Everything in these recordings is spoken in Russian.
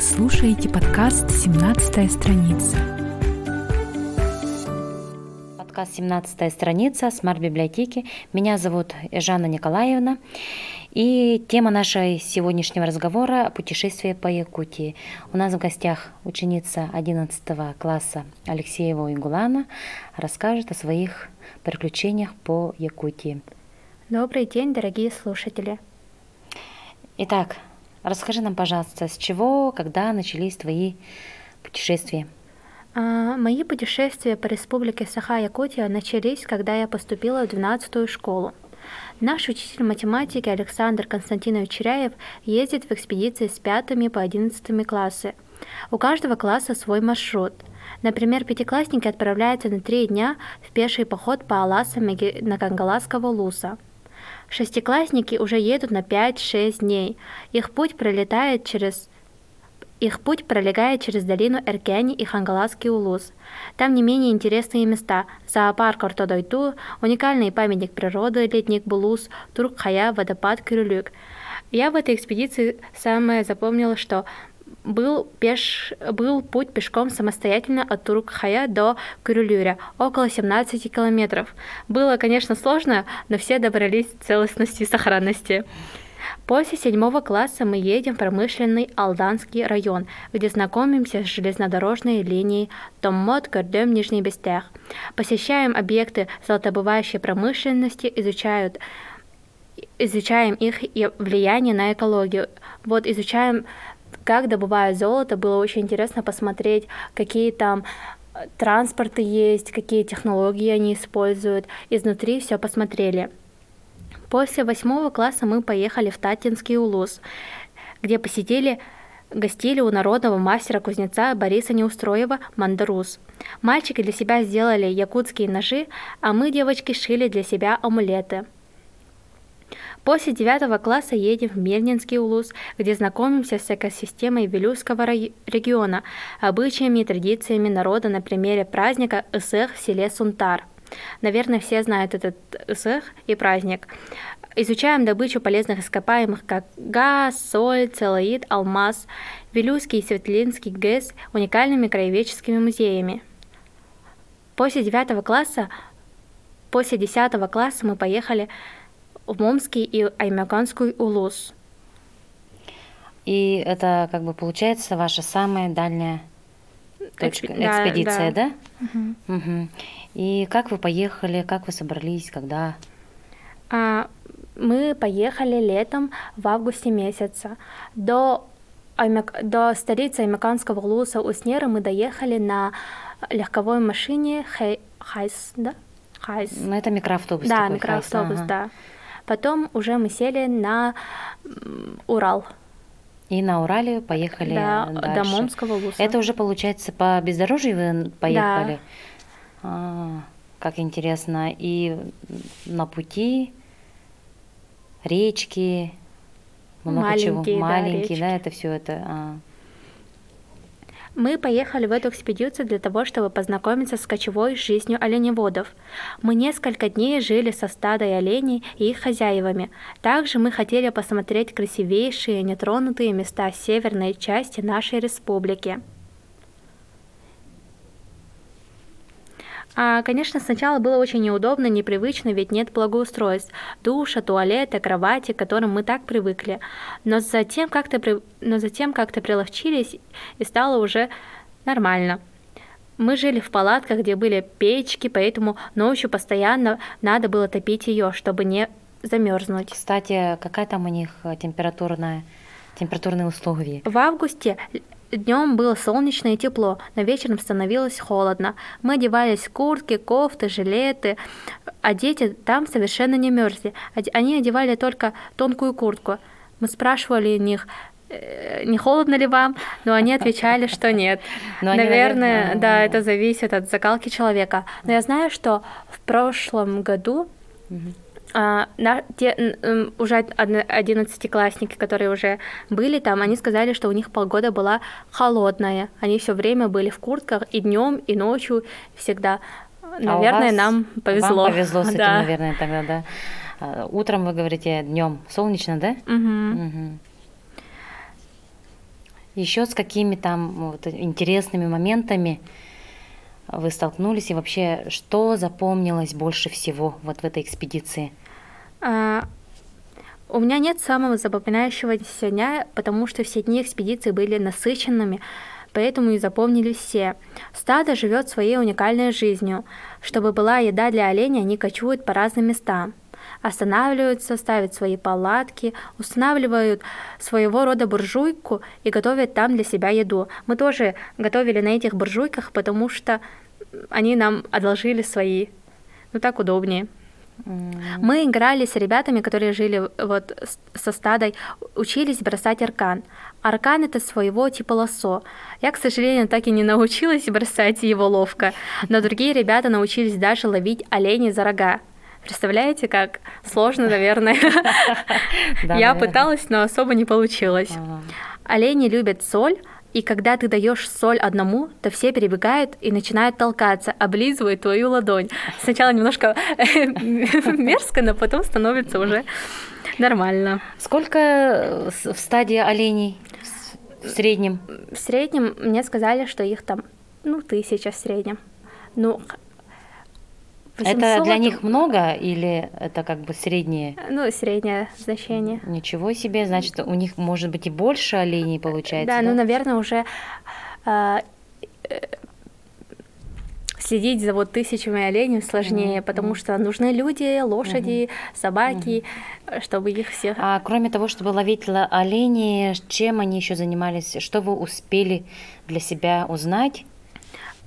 Вы слушаете подкаст «17 страница». Подкаст «17 страница» Смарт-библиотеки. Меня зовут Жанна Николаевна. И тема нашего сегодняшнего разговора – путешествие по Якутии. У нас в гостях ученица 11 класса Алексеева Игулана расскажет о своих приключениях по Якутии. Добрый день, дорогие слушатели. Итак, расскажи нам, пожалуйста, с чего, когда начались твои путешествия? А, мои путешествия по республике Саха-Якутия начались, когда я поступила в 12-ю школу. Наш учитель математики Александр Константинович Чиряев ездит в экспедиции с пятыми по одиннадцатыми классы. У каждого класса свой маршрут. Например, пятиклассники отправляются на три дня в пеший поход по Аласам на Кангаласского луса – Шестиклассники уже едут на 5-6 дней. Их путь пролетает через их путь пролегает через долину Эркени и Хангаласский улус. Там не менее интересные места – зоопарк Ортодойту, уникальный памятник природы летник Булус, Турк-Хая, водопад Кюрюлюк. Я в этой экспедиции самое запомнила, что был, пеш... был путь пешком самостоятельно от Турк-Хая до Кюрюлюря, около 17 километров. Было, конечно, сложно, но все добрались в целостности и сохранности. После седьмого класса мы едем в промышленный Алданский район, где знакомимся с железнодорожной линией Томмот, Гордем, Нижний Бестех. Посещаем объекты золотобывающей промышленности, изучают изучаем их влияние на экологию. Вот изучаем как добывают золото. Было очень интересно посмотреть, какие там э, транспорты есть, какие технологии они используют. Изнутри все посмотрели. После восьмого класса мы поехали в Татинский улус, где посетили гостили у народного мастера-кузнеца Бориса Неустроева Мандарус. Мальчики для себя сделали якутские ножи, а мы, девочки, шили для себя амулеты – После девятого класса едем в Мельнинский улус, где знакомимся с экосистемой Вилюйского региона, обычаями и традициями народа на примере праздника Исэх в селе Сунтар. Наверное, все знают этот Исэх и праздник. Изучаем добычу полезных ископаемых, как газ, соль, целлоид, алмаз, Вилюйский и Светлинский ГЭС уникальными краеведческими музеями. После девятого класса, после десятого класса мы поехали в Момский и Аймяканский улус. И это как бы получается ваша самая дальняя точка, Экспи... экспедиция, да? да? Угу. Угу. И как вы поехали, как вы собрались, когда? А, мы поехали летом в августе месяца. До, Аймяк... до столицы Аймяканского улуса Уснера мы доехали на легковой машине. Хайс, да? Хайс. Ну, это микроавтобус. Да, такой, микроавтобус, Hiace, ага. да. Потом уже мы сели на Урал. И на Урале поехали да, дальше. до Момского улуса. Это уже получается по бездорожью вы поехали? Да. А, как интересно. И на пути речки, много маленькие, чего. Маленькие, да, да это все это. А. Мы поехали в эту экспедицию для того, чтобы познакомиться с кочевой жизнью оленеводов. Мы несколько дней жили со стадой оленей и их хозяевами. Также мы хотели посмотреть красивейшие нетронутые места северной части нашей республики. А, конечно, сначала было очень неудобно, непривычно, ведь нет благоустройств, душа, туалета, кровати, к которым мы так привыкли. Но затем как-то, при... Но затем как-то приловчились и стало уже нормально. Мы жили в палатках, где были печки, поэтому ночью постоянно надо было топить ее, чтобы не замерзнуть. Кстати, какая там у них температурная температурные условия? В августе Днем было солнечно и тепло, но вечером становилось холодно. Мы одевались в куртки, кофты, жилеты, а дети там совершенно не мерзли. Они одевали только тонкую куртку. Мы спрашивали у них, «Э, не холодно ли вам, но они отвечали, что нет. Но наверное, наверное, да, это зависит от закалки человека. Но я знаю, что в прошлом году а, на, те уже одиннадцатиклассники, которые уже были там, они сказали, что у них погода была холодная. Они все время были в куртках и днем, и ночью всегда. Наверное, а нам повезло. Вам повезло с этим, да. наверное, тогда, да. А, утром вы говорите днем солнечно, да? Угу. Угу. Еще с какими там вот, интересными моментами вы столкнулись и вообще что запомнилось больше всего вот в этой экспедиции? А, у меня нет самого запоминающегося дня, потому что все дни экспедиции были насыщенными, поэтому и запомнили все. Стадо живет своей уникальной жизнью. Чтобы была еда для оленя, они кочуют по разным местам останавливаются, ставят свои палатки, устанавливают своего рода буржуйку и готовят там для себя еду. Мы тоже готовили на этих буржуйках, потому что они нам одолжили свои. Ну так удобнее. Мы играли с ребятами, которые жили вот со стадой, учились бросать аркан. Аркан это своего типа лосо. Я, к сожалению, так и не научилась бросать его ловко, но другие ребята научились даже ловить оленей за рога. Представляете, как сложно, наверное. Я пыталась, но особо не получилось. Олени любят соль, и когда ты даешь соль одному, то все перебегают и начинают толкаться, облизывают твою ладонь. Сначала немножко мерзко, но потом становится уже нормально. Сколько в стадии оленей в среднем? В среднем мне сказали, что их там, ну, тысяча в среднем. Ну, 800. Это для них много или это как бы среднее? Ну, среднее значение. Ничего себе, значит, у них может быть и больше оленей получается. Да, да? ну, наверное, уже э, следить за вот тысячами оленей сложнее, mm-hmm. потому что нужны люди, лошади, mm-hmm. собаки, mm-hmm. чтобы их всех. А кроме того, чтобы ловить оленей, чем они еще занимались? Что вы успели для себя узнать?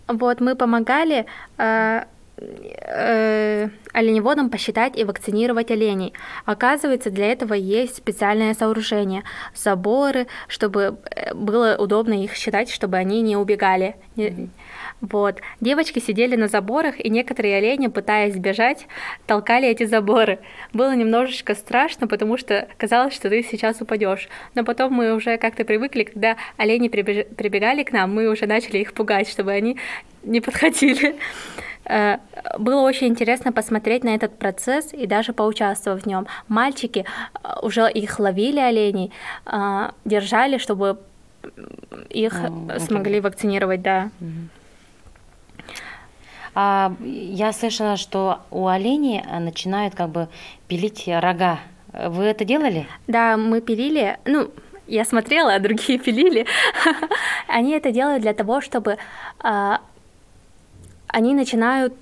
Вот мы помогали э, э, оленеводам посчитать и вакцинировать оленей. Оказывается, для этого есть специальное сооружение, заборы, чтобы э, было удобно их считать, чтобы они не убегали. Вот. Девочки сидели на заборах, и некоторые олени, пытаясь сбежать, толкали эти заборы. Было немножечко страшно, потому что казалось, что ты сейчас упадешь. Но потом мы уже как-то привыкли, когда олени прибегали к нам, мы уже начали их пугать, чтобы они не подходили. Э, было очень интересно посмотреть на этот процесс и даже поучаствовать в нем. Мальчики э, уже их ловили оленей, э, держали, чтобы их mm, смогли вакцинировать, да. А, я слышала, что у оленей начинают как бы пилить рога. Вы это делали? Да, мы пилили. Ну, я смотрела, а другие пилили. Они это делают для того, чтобы они начинают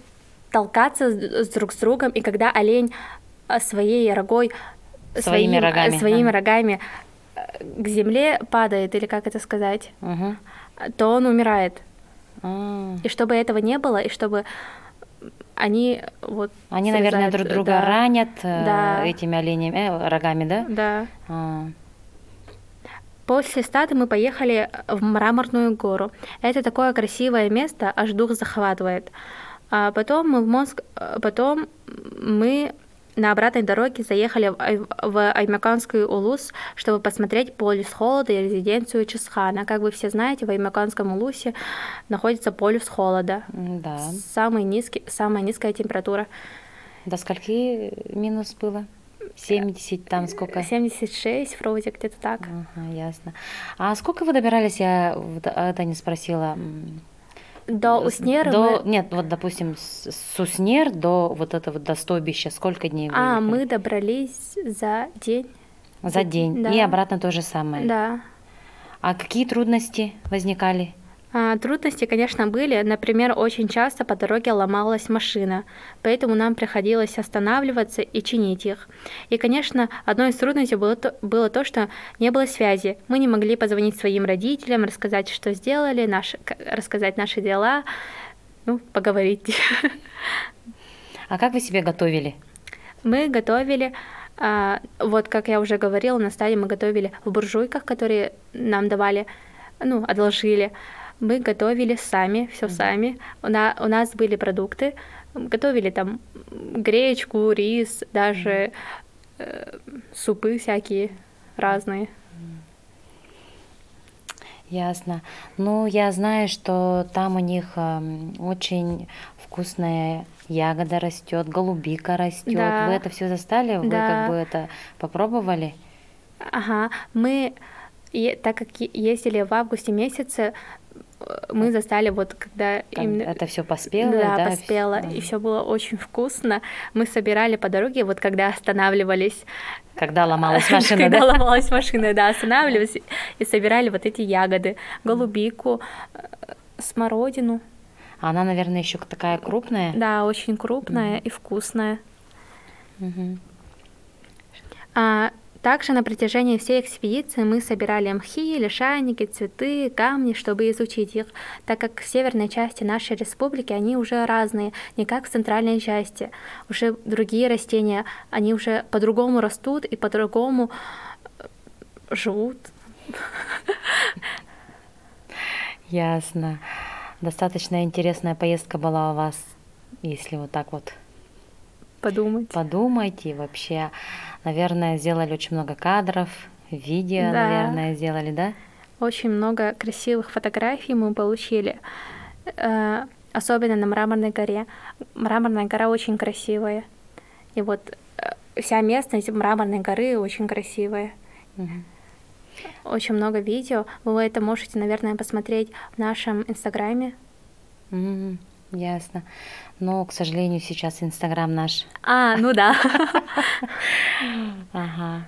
толкаться с друг с другом, и когда олень э, своей рогой, своими своим, рогами, своими да. рогами э, к земле падает, или как это сказать, угу. то он умирает. А. И чтобы этого не было, и чтобы они вот они наверное друг друга да. ранят э, да. этими оленями э, рогами да да а. После стады мы поехали в Мраморную гору. Это такое красивое место, аж дух захватывает. А потом мы в Моск... потом мы на обратной дороге заехали в, Ай... в Аймаканскую Улус, чтобы посмотреть полюс холода и резиденцию Чесхана. Как вы все знаете, в Аймаканском Улусе находится полюс холода. Да. Самый низкий, самая низкая температура. До скольки минус было? 70 там сколько? 76 вроде, где-то так. Ага, ясно. А сколько вы добирались, я это не спросила. До Уснера до, мы... Нет, вот, допустим, с, Уснер до вот этого, до стойбища, сколько дней вы А, мы добрались за день. За день, да. и обратно то же самое. Да. А какие трудности возникали? А, трудности, конечно, были. Например, очень часто по дороге ломалась машина, поэтому нам приходилось останавливаться и чинить их. И, конечно, одной из трудностей было то, было то что не было связи. Мы не могли позвонить своим родителям, рассказать, что сделали, наш, рассказать наши дела, ну, поговорить. А как вы себе готовили? Мы готовили а, вот как я уже говорила, на стадии мы готовили в буржуйках, которые нам давали, ну, одолжили мы готовили сами, все mm-hmm. сами. У, на, у нас были продукты, готовили там гречку, рис, даже э, супы всякие разные. Ясно. Ну, я знаю, что там у них э, очень вкусная ягода растет, голубика растет. Да. Вы это все застали? Вы да. как бы это попробовали? Ага. Мы так как ездили в августе месяце, мы застали вот когда именно... это все поспело, да, да поспело, и все было очень вкусно. Мы собирали по дороге, вот когда останавливались. Когда ломалась машина, Когда ломалась машина, да, останавливались и собирали вот эти ягоды, голубику, э, смородину. Она, наверное, еще такая крупная. Да, очень крупная и вкусная. А, также на протяжении всей экспедиции мы собирали мхи, лишайники, цветы, камни, чтобы изучить их, так как в северной части нашей республики они уже разные, не как в центральной части. Уже другие растения, они уже по-другому растут и по-другому э, живут. Ясно. Достаточно интересная поездка была у вас, если вот так вот подумать. Подумайте вообще наверное, сделали очень много кадров, видео, да. наверное, сделали, да? Очень много красивых фотографий мы получили, э, особенно на Мраморной горе. Мраморная гора очень красивая. И вот э, вся местность Мраморной горы очень красивая. Угу. Очень много видео. Вы это можете, наверное, посмотреть в нашем инстаграме. Угу. Ясно. Но, к сожалению, сейчас Инстаграм наш. А, ну да. Ага.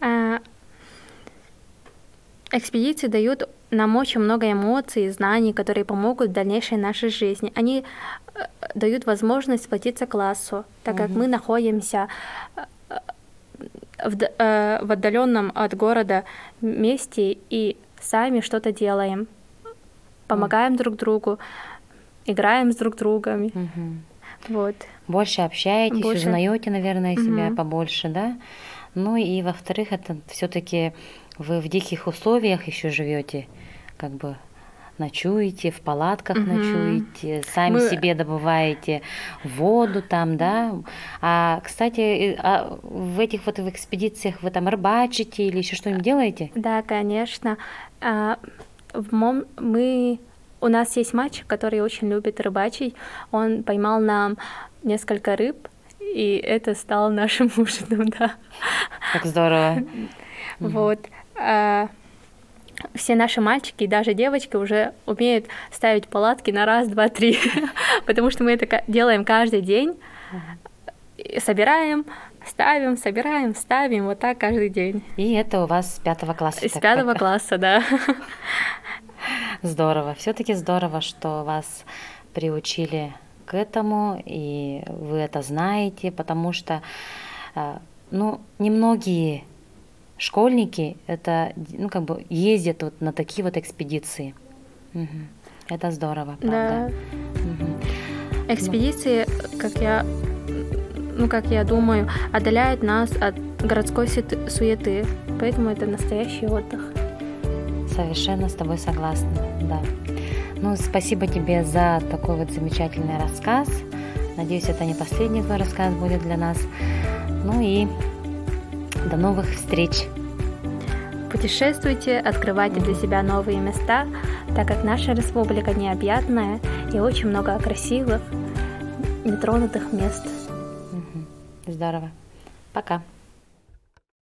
А, экспедиции дают нам очень много эмоций и знаний, которые помогут в дальнейшей нашей жизни. Они э, дают возможность сплотиться классу, так как мы находимся э, в, э, в отдаленном от города месте и сами что-то делаем помогаем друг другу, играем с друг другом. Угу. Вот. Больше общаетесь, Больше... узнаете, наверное, себя угу. побольше, да? Ну и во-вторых, это все-таки вы в диких условиях еще живете, как бы ночуете, в палатках угу. ночуете, сами Мы... себе добываете воду там, да. А, кстати, а в этих вот в экспедициях вы там рыбачите или еще что-нибудь делаете? Да, конечно. В мом... мы у нас есть мальчик, который очень любит рыбачить. Он поймал нам несколько рыб, и это стало нашим ужином, да. Как здорово. Вот. А, все наши мальчики и даже девочки уже умеют ставить палатки на раз, два, три, потому что мы это делаем каждый день. Собираем, ставим, собираем, ставим, вот так каждый день. И это у вас с пятого класса? С пятого класса, да. Здорово. Все-таки здорово, что вас приучили к этому, и вы это знаете, потому что, э, ну, немногие школьники это, ну, как бы ездят вот на такие вот экспедиции. Угу. Это здорово, правда. Да. Угу. Экспедиции, как я, ну, как я думаю, отдаляют нас от городской суеты, поэтому это настоящий отдых. Совершенно с тобой согласна, да. Ну, спасибо тебе за такой вот замечательный рассказ. Надеюсь, это не последний твой рассказ будет для нас. Ну и до новых встреч. Путешествуйте, открывайте для себя новые места, так как наша республика необъятная и очень много красивых, нетронутых мест. Здорово. Пока.